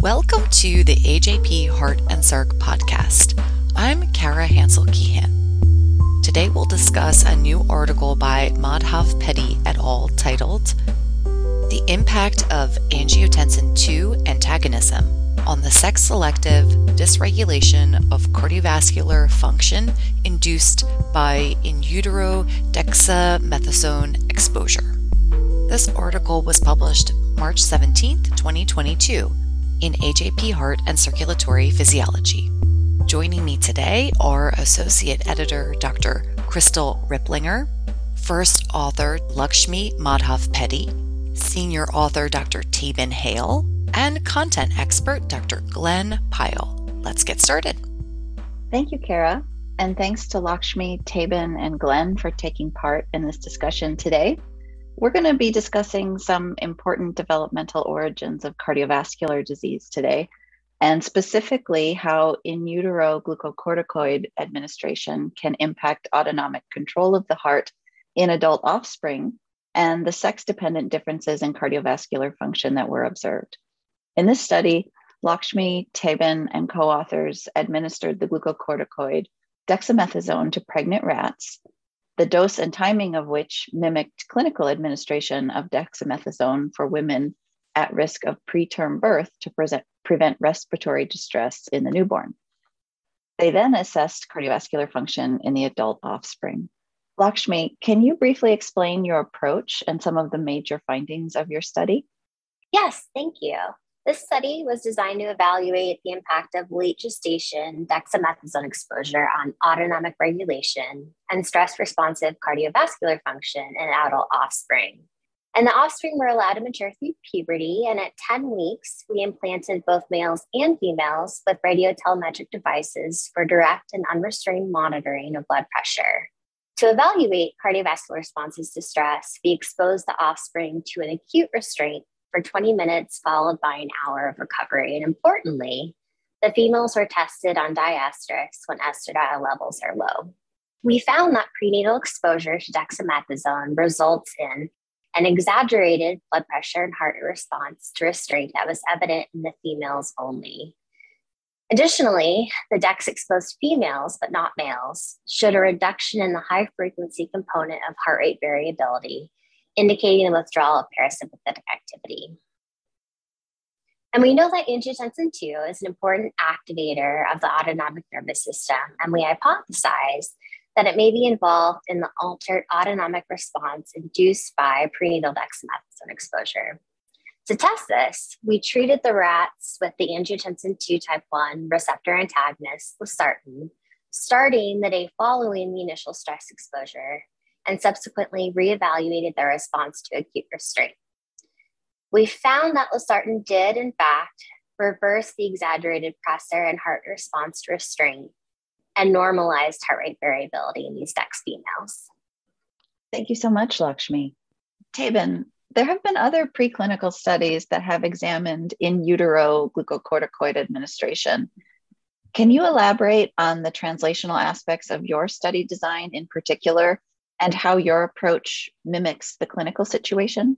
Welcome to the AJP Heart and Circ podcast. I'm Kara Hansel Keehan. Today we'll discuss a new article by Madhav Petty et al. titled The Impact of Angiotensin II Antagonism on the Sex Selective Dysregulation of Cardiovascular Function Induced by In Utero Dexamethasone Exposure. This article was published March 17, 2022 in AJP Heart and Circulatory Physiology. Joining me today are Associate Editor Dr. Crystal Riplinger, First Author Lakshmi Madhav Petty, Senior Author Dr. Tabin Hale, and Content Expert Dr. Glenn Pyle. Let's get started. Thank you, Kara. And thanks to Lakshmi, Tabin, and Glenn for taking part in this discussion today. We're going to be discussing some important developmental origins of cardiovascular disease today, and specifically how in utero glucocorticoid administration can impact autonomic control of the heart in adult offspring and the sex dependent differences in cardiovascular function that were observed. In this study, Lakshmi, Tabin, and co authors administered the glucocorticoid dexamethasone to pregnant rats the dose and timing of which mimicked clinical administration of dexamethasone for women at risk of preterm birth to present, prevent respiratory distress in the newborn. They then assessed cardiovascular function in the adult offspring. Lakshmi, can you briefly explain your approach and some of the major findings of your study? Yes, thank you. This study was designed to evaluate the impact of late gestation dexamethasone exposure on autonomic regulation and stress responsive cardiovascular function in adult offspring. And the offspring were allowed to mature through puberty. And at 10 weeks, we implanted both males and females with radiotelemetric devices for direct and unrestrained monitoring of blood pressure. To evaluate cardiovascular responses to stress, we exposed the offspring to an acute restraint for 20 minutes, followed by an hour of recovery. And importantly, the females were tested on diasterex when estradiol levels are low. We found that prenatal exposure to dexamethasone results in an exaggerated blood pressure and heart response to restraint that was evident in the females only. Additionally, the DEX exposed females, but not males, showed a reduction in the high frequency component of heart rate variability indicating the withdrawal of parasympathetic activity. And we know that angiotensin II is an important activator of the autonomic nervous system, and we hypothesize that it may be involved in the altered autonomic response induced by prenatal dexamethasone exposure. To test this, we treated the rats with the angiotensin II type 1 receptor antagonist, losartan, starting the day following the initial stress exposure and subsequently reevaluated their response to acute restraint. We found that losartan did, in fact, reverse the exaggerated pressor and heart response to restraint and normalized heart rate variability in these DEX females. Thank you so much, Lakshmi. Tabin, there have been other preclinical studies that have examined in utero glucocorticoid administration. Can you elaborate on the translational aspects of your study design in particular and how your approach mimics the clinical situation?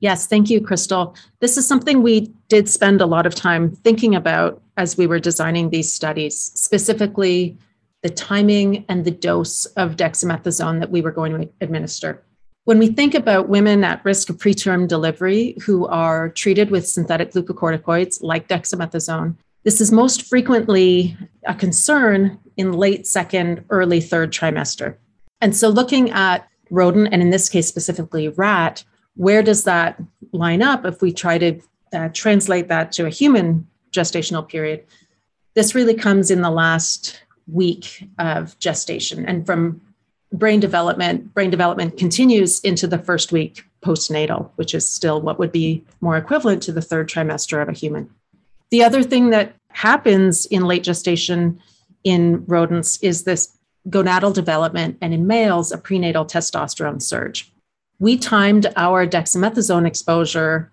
Yes, thank you, Crystal. This is something we did spend a lot of time thinking about as we were designing these studies, specifically the timing and the dose of dexamethasone that we were going to administer. When we think about women at risk of preterm delivery who are treated with synthetic glucocorticoids like dexamethasone, this is most frequently a concern in late second, early third trimester. And so looking at rodent, and in this case specifically rat, where does that line up if we try to uh, translate that to a human gestational period? This really comes in the last week of gestation. And from brain development, brain development continues into the first week postnatal, which is still what would be more equivalent to the third trimester of a human. The other thing that happens in late gestation in rodents is this gonadal development, and in males, a prenatal testosterone surge. We timed our dexamethasone exposure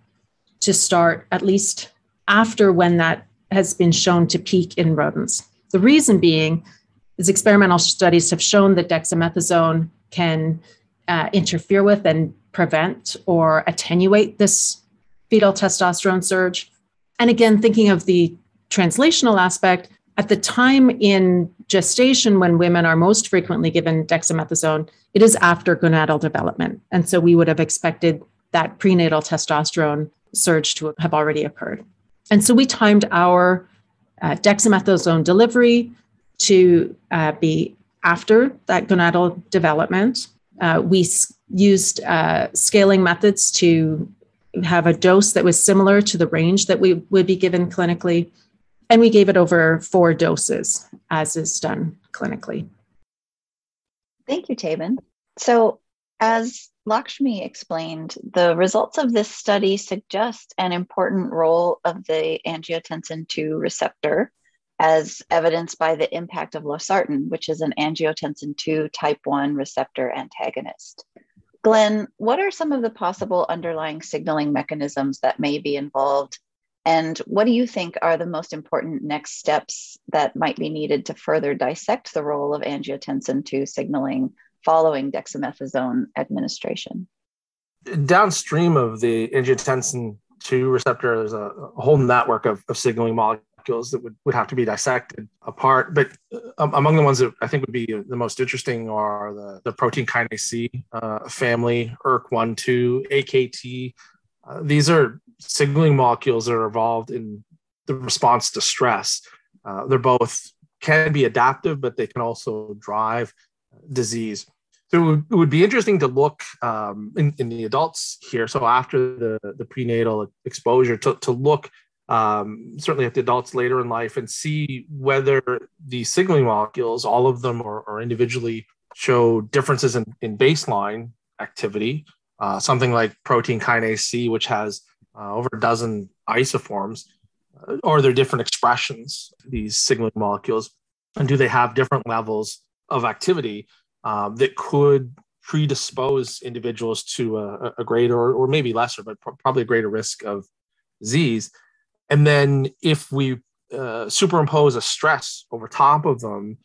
to start at least after when that has been shown to peak in rodents. The reason being is experimental studies have shown that dexamethasone can uh, interfere with and prevent or attenuate this fetal testosterone surge. And again, thinking of the translational aspect, at the time in gestation when women are most frequently given dexamethasone, it is after gonadal development. And so we would have expected that prenatal testosterone surge to have already occurred. And so we timed our uh, dexamethasone delivery to uh, be after that gonadal development. Uh, we s- used uh, scaling methods to have a dose that was similar to the range that we would be given clinically. And we gave it over four doses, as is done clinically. Thank you, Tabin. So, as Lakshmi explained, the results of this study suggest an important role of the angiotensin II receptor, as evidenced by the impact of losartan, which is an angiotensin II type 1 receptor antagonist. Glenn, what are some of the possible underlying signaling mechanisms that may be involved? And what do you think are the most important next steps that might be needed to further dissect the role of angiotensin II signaling following dexamethasone administration? Downstream of the angiotensin 2 receptor, there's a, a whole network of, of signaling molecules that would, would have to be dissected apart. But um, among the ones that I think would be the most interesting are the, the protein kinase C uh, family, ERK1, 2, AKT. Uh, these are signaling molecules that are involved in the response to stress. Uh, they're both can be adaptive, but they can also drive disease. So it would, it would be interesting to look um, in, in the adults here. So after the, the prenatal exposure, to, to look um, certainly at the adults later in life and see whether the signaling molecules, all of them or individually, show differences in, in baseline activity. Uh, something like protein kinase C, which has uh, over a dozen isoforms, uh, or their different expressions, these signaling molecules, and do they have different levels of activity um, that could predispose individuals to a, a greater or, or, maybe lesser, but probably a greater risk of disease. And then if we uh, superimpose a stress over top of them,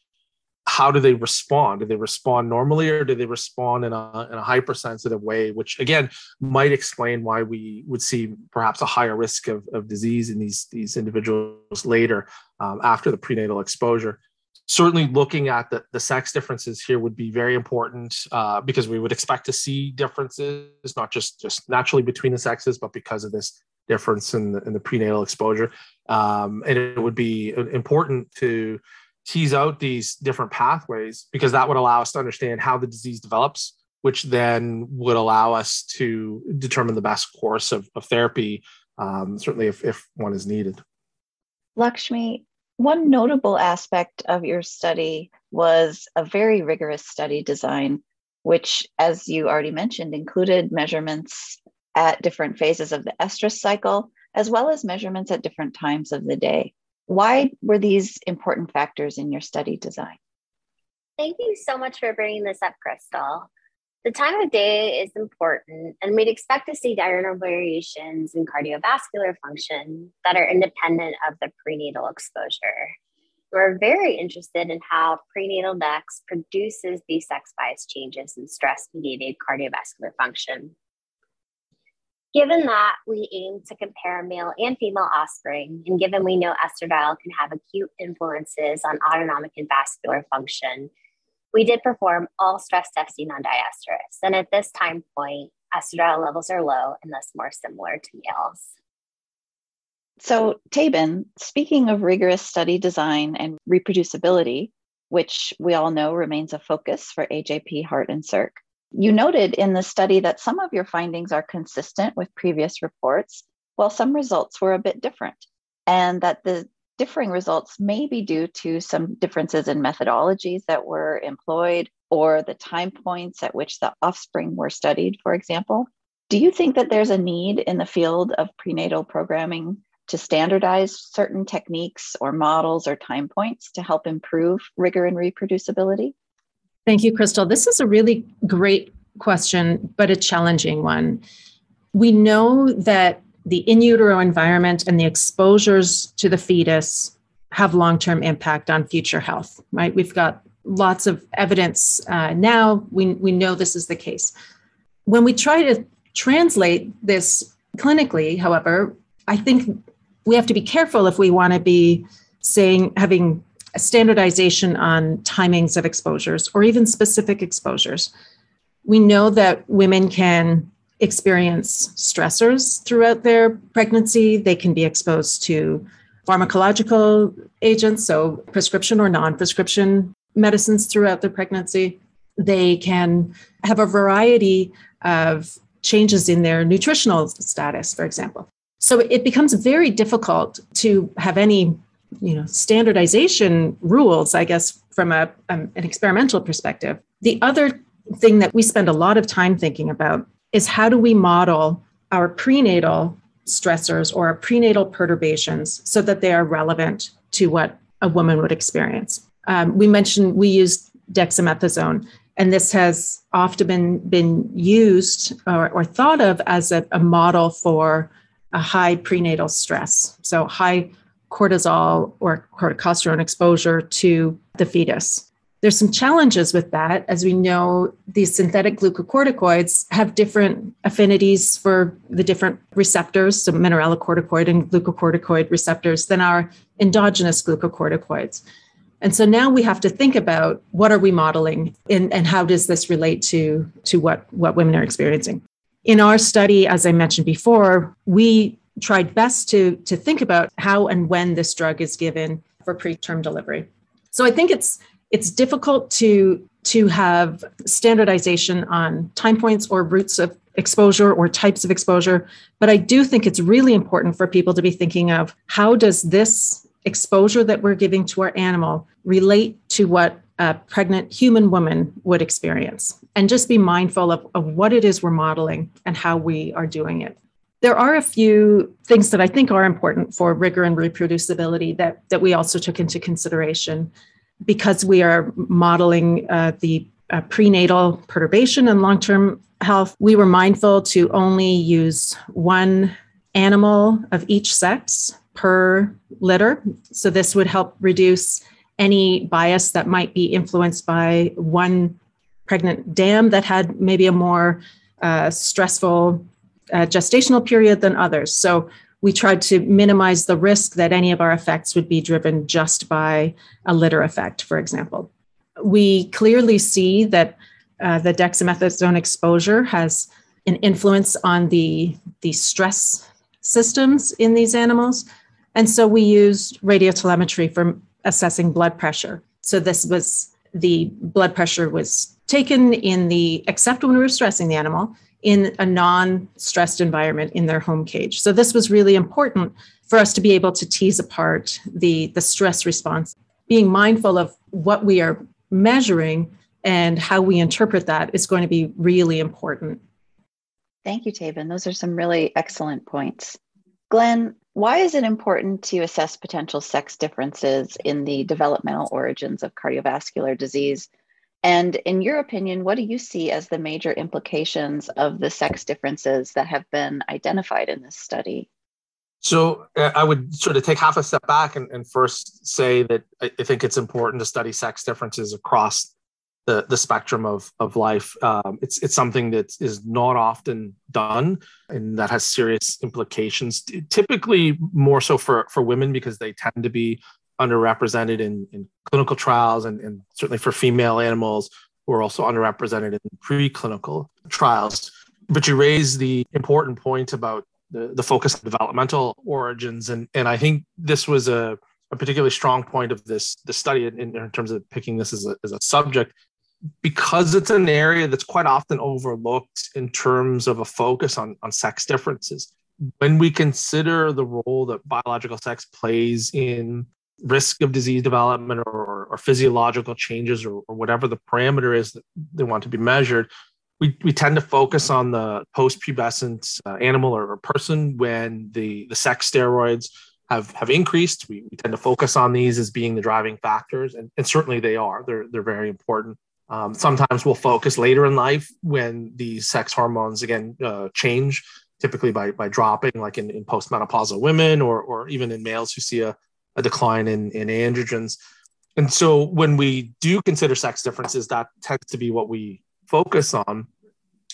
how do they respond? Do they respond normally or do they respond in a, in a hypersensitive way, which again might explain why we would see perhaps a higher risk of, of disease in these, these individuals later um, after the prenatal exposure? certainly looking at the, the sex differences here would be very important uh, because we would expect to see differences not just just naturally between the sexes but because of this difference in the, in the prenatal exposure um, and it would be important to tease out these different pathways because that would allow us to understand how the disease develops which then would allow us to determine the best course of, of therapy um, certainly if, if one is needed lakshmi one notable aspect of your study was a very rigorous study design, which, as you already mentioned, included measurements at different phases of the estrus cycle, as well as measurements at different times of the day. Why were these important factors in your study design? Thank you so much for bringing this up, Crystal. The time of day is important, and we'd expect to see diurnal variations in cardiovascular function that are independent of the prenatal exposure. We're very interested in how prenatal dex produces these sex bias changes in stress mediated cardiovascular function. Given that we aim to compare male and female offspring, and given we know estradiol can have acute influences on autonomic and vascular function, we did perform all stress testing on diestrus. And at this time point, estradiol levels are low and thus more similar to males. So, Tabin, speaking of rigorous study design and reproducibility, which we all know remains a focus for AJP, Heart, and Circ, you noted in the study that some of your findings are consistent with previous reports, while some results were a bit different, and that the differing results may be due to some differences in methodologies that were employed or the time points at which the offspring were studied, for example. Do you think that there's a need in the field of prenatal programming to standardize certain techniques or models or time points to help improve rigor and reproducibility? Thank you, Crystal. This is a really great question, but a challenging one. We know that the in utero environment and the exposures to the fetus have long term impact on future health, right? We've got lots of evidence uh, now. We, we know this is the case. When we try to translate this clinically, however, I think we have to be careful if we want to be saying having standardization on timings of exposures or even specific exposures. We know that women can experience stressors throughout their pregnancy. They can be exposed to pharmacological agents, so prescription or non prescription medicines throughout their pregnancy. They can have a variety of changes in their nutritional status, for example. So it becomes very difficult to have any you know standardization rules i guess from a, um, an experimental perspective the other thing that we spend a lot of time thinking about is how do we model our prenatal stressors or our prenatal perturbations so that they are relevant to what a woman would experience. Um, we mentioned we used dexamethasone, and this has often been, been used or, or thought of as a, a model for a high prenatal stress. So, high cortisol or corticosterone exposure to the fetus. There's some challenges with that. As we know, these synthetic glucocorticoids have different affinities for the different receptors, so mineralocorticoid and glucocorticoid receptors, than our endogenous glucocorticoids. And so now we have to think about what are we modeling and, and how does this relate to, to what, what women are experiencing. In our study, as I mentioned before, we tried best to, to think about how and when this drug is given for preterm delivery. So I think it's it's difficult to to have standardization on time points or routes of exposure or types of exposure but i do think it's really important for people to be thinking of how does this exposure that we're giving to our animal relate to what a pregnant human woman would experience and just be mindful of, of what it is we're modeling and how we are doing it there are a few things that i think are important for rigor and reproducibility that, that we also took into consideration because we are modeling uh, the uh, prenatal perturbation and long term health, we were mindful to only use one animal of each sex per litter. So, this would help reduce any bias that might be influenced by one pregnant dam that had maybe a more uh, stressful uh, gestational period than others. So, we tried to minimize the risk that any of our effects would be driven just by a litter effect, for example. We clearly see that uh, the dexamethasone exposure has an influence on the, the stress systems in these animals. And so we used radiotelemetry for assessing blood pressure. So this was the blood pressure was taken in the, except when we were stressing the animal, in a non stressed environment in their home cage. So, this was really important for us to be able to tease apart the, the stress response, being mindful of what we are measuring and how we interpret that is going to be really important. Thank you, Taven. Those are some really excellent points. Glenn, why is it important to assess potential sex differences in the developmental origins of cardiovascular disease and in your opinion, what do you see as the major implications of the sex differences that have been identified in this study? So uh, I would sort of take half a step back and, and first say that I, think it's important to study sex differences across the, the spectrum of, of life. Um, it's, it's something that is not often done and that has serious implications, typically more so for, for women because they tend to be underrepresented in, in clinical trials and, and certainly for female animals who are also underrepresented in preclinical trials. But you raise the important point about the, the focus on developmental origins. And, and I think this was a, a particularly strong point of this, this study in, in terms of picking this as a, as a subject, because it's an area that's quite often overlooked in terms of a focus on, on sex differences. When we consider the role that biological sex plays in risk of disease development or, or physiological changes or, or, whatever the parameter is that they want to be measured, we, we tend to focus on the post-pubescent uh, animal or, or, person when the, the sex steroids have, have increased. We, we, tend to focus on these as being the driving factors, and, and certainly they are. They're, they're very important. Um, sometimes we'll focus later in life when the sex hormones again uh, change, typically by, by dropping, like in, in postmenopausal women or, or even in males who see a, a decline in, in androgens. And so when we do consider sex differences, that tends to be what we focus on.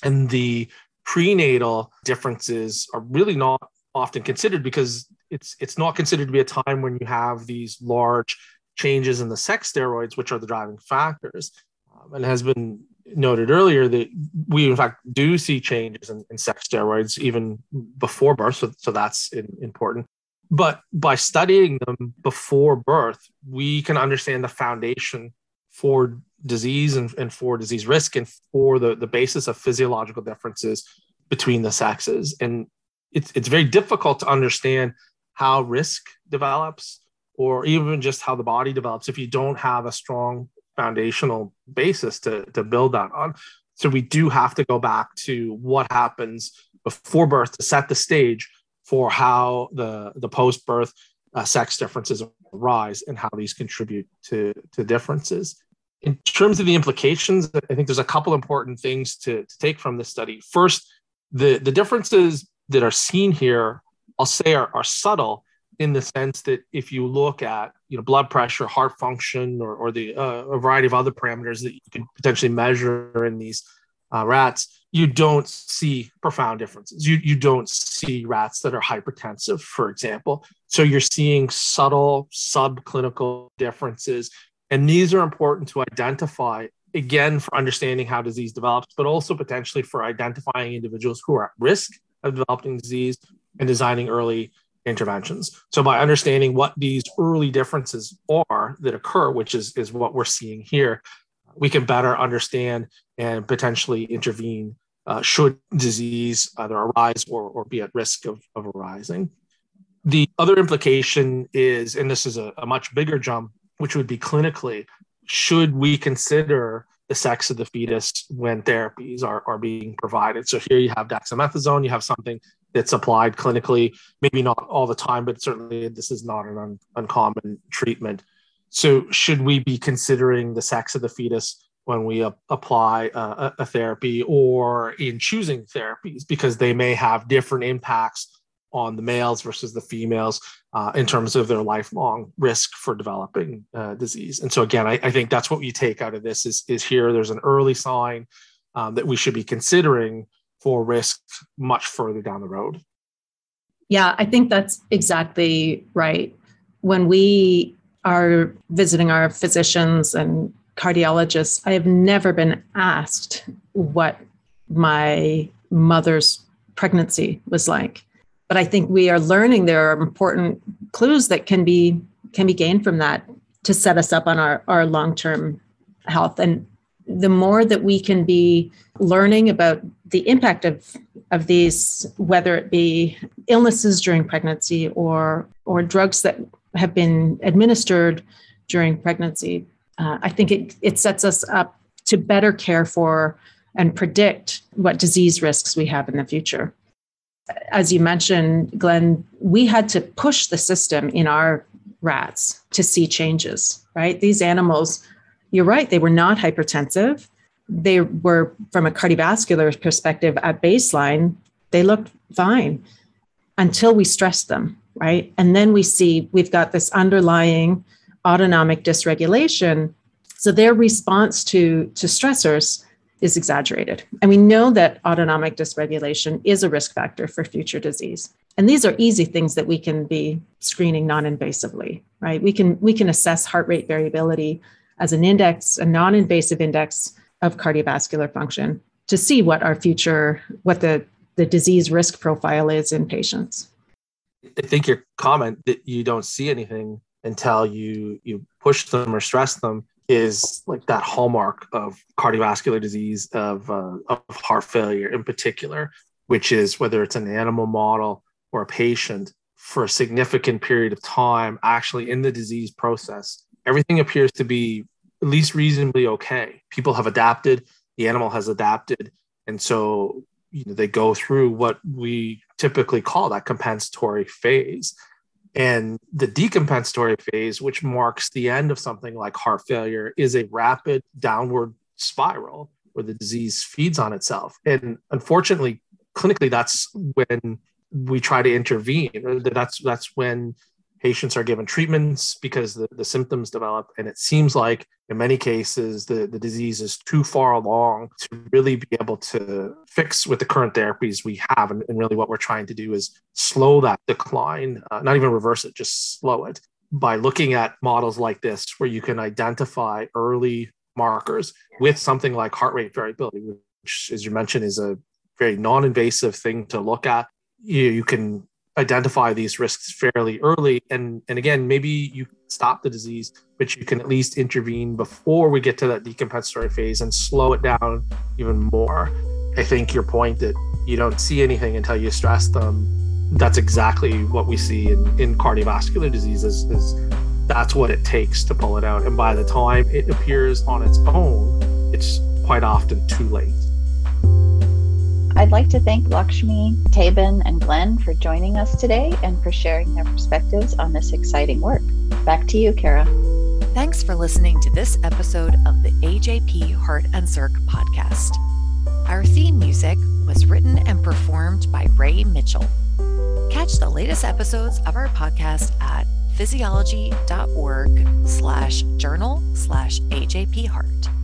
And the prenatal differences are really not often considered because it's it's not considered to be a time when you have these large changes in the sex steroids, which are the driving factors. Um, and has been noted earlier that we in fact do see changes in, in sex steroids even before birth, so, so that's in, important. But by studying them before birth, we can understand the foundation for disease and, and for disease risk and for the, the basis of physiological differences between the sexes. And it's, it's very difficult to understand how risk develops or even just how the body develops if you don't have a strong foundational basis to, to build that on. So we do have to go back to what happens before birth to set the stage for how the, the post birth uh, sex differences arise and how these contribute to, to differences. In terms of the implications, I think there's a couple important things to, to take from this study. First, the, the differences that are seen here, I'll say, are, are subtle in the sense that if you look at you know blood pressure, heart function, or, or the uh, a variety of other parameters that you can potentially measure in these uh, rats, you don't see profound differences. You, you don't see rats that are hypertensive, for example. So you're seeing subtle subclinical differences. And these are important to identify, again, for understanding how disease develops, but also potentially for identifying individuals who are at risk of developing disease and designing early interventions. So by understanding what these early differences are that occur, which is, is what we're seeing here, we can better understand and potentially intervene uh, should disease either arise or, or be at risk of, of arising. The other implication is, and this is a, a much bigger jump, which would be clinically, should we consider the sex of the fetus when therapies are, are being provided? So here you have dexamethasone, you have something that's applied clinically, maybe not all the time, but certainly this is not an un, uncommon treatment. So should we be considering the sex of the fetus when we apply uh, a therapy or in choosing therapies because they may have different impacts on the males versus the females uh, in terms of their lifelong risk for developing uh, disease. And so again, I, I, think that's what we take out of this is, is here there's an early sign um, that we should be considering for risk much further down the road. Yeah, I think that's exactly right. When we are visiting our physicians and cardiologists, I have never been asked what my mother's pregnancy was like. But I think we are learning there are important clues that can be can be gained from that to set us up on our, our long-term health. And the more that we can be learning about the impact of of these, whether it be illnesses during pregnancy or or drugs that have been administered during pregnancy, uh, I think it, it sets us up to better care for and predict what disease risks we have in the future. As you mentioned, Glenn, we had to push the system in our rats to see changes, right? These animals, you're right, they were not hypertensive. They were, from a cardiovascular perspective, at baseline, they looked fine until we stressed them, right? And then we see we've got this underlying autonomic dysregulation. So their response to, to stressors is exaggerated. And we know that autonomic dysregulation is a risk factor for future disease. And these are easy things that we can be screening non-invasively, right? We can we can assess heart rate variability as an index, a non-invasive index of cardiovascular function to see what our future, what the, the disease risk profile is in patients. I think your comment that you don't see anything until you you push them or stress them is like that hallmark of cardiovascular disease of uh, of heart failure in particular which is whether it's an animal model or a patient for a significant period of time actually in the disease process everything appears to be at least reasonably okay. People have adapted. The animal has adapted. And so you know they go through what we typically call that compensatory phase and the decompensatory phase, which marks the end of something like heart failure, is a rapid downward spiral where the disease feeds on itself. And unfortunately, clinically, that's when we try to intervene. That's that's when patients are given treatments because the, the symptoms develop. And it seems like in many cases, the, the disease is too far along to really be able to fix with the current therapies we have. And, and really, what we're trying to do is slow that decline, uh, not even reverse it, just slow it by looking at models like this, where you can identify early markers with something like heart rate variability, which, as you mentioned, is a very non invasive thing to look at. You, you can identify these risks fairly early. And and again maybe you stop the disease but you can at least intervene before we get to that decompensatory phase and slow it down even more. I think your point that you don't see anything until you stress them that's exactly what we see in, in cardiovascular diseases is that's what it takes to pull it out. And by the time it appears on its own it's quite often too late I'd like to thank Lakshmi, Tabin, and Glenn for joining us today and for sharing their perspectives on this exciting work. Back to you, Kara. Thanks for listening to this episode of the AJP Heart and Circ podcast. Our theme music was written and performed by Ray Mitchell. Catch the latest episodes of our podcast at physiology.org slash journal slash AJP Heart.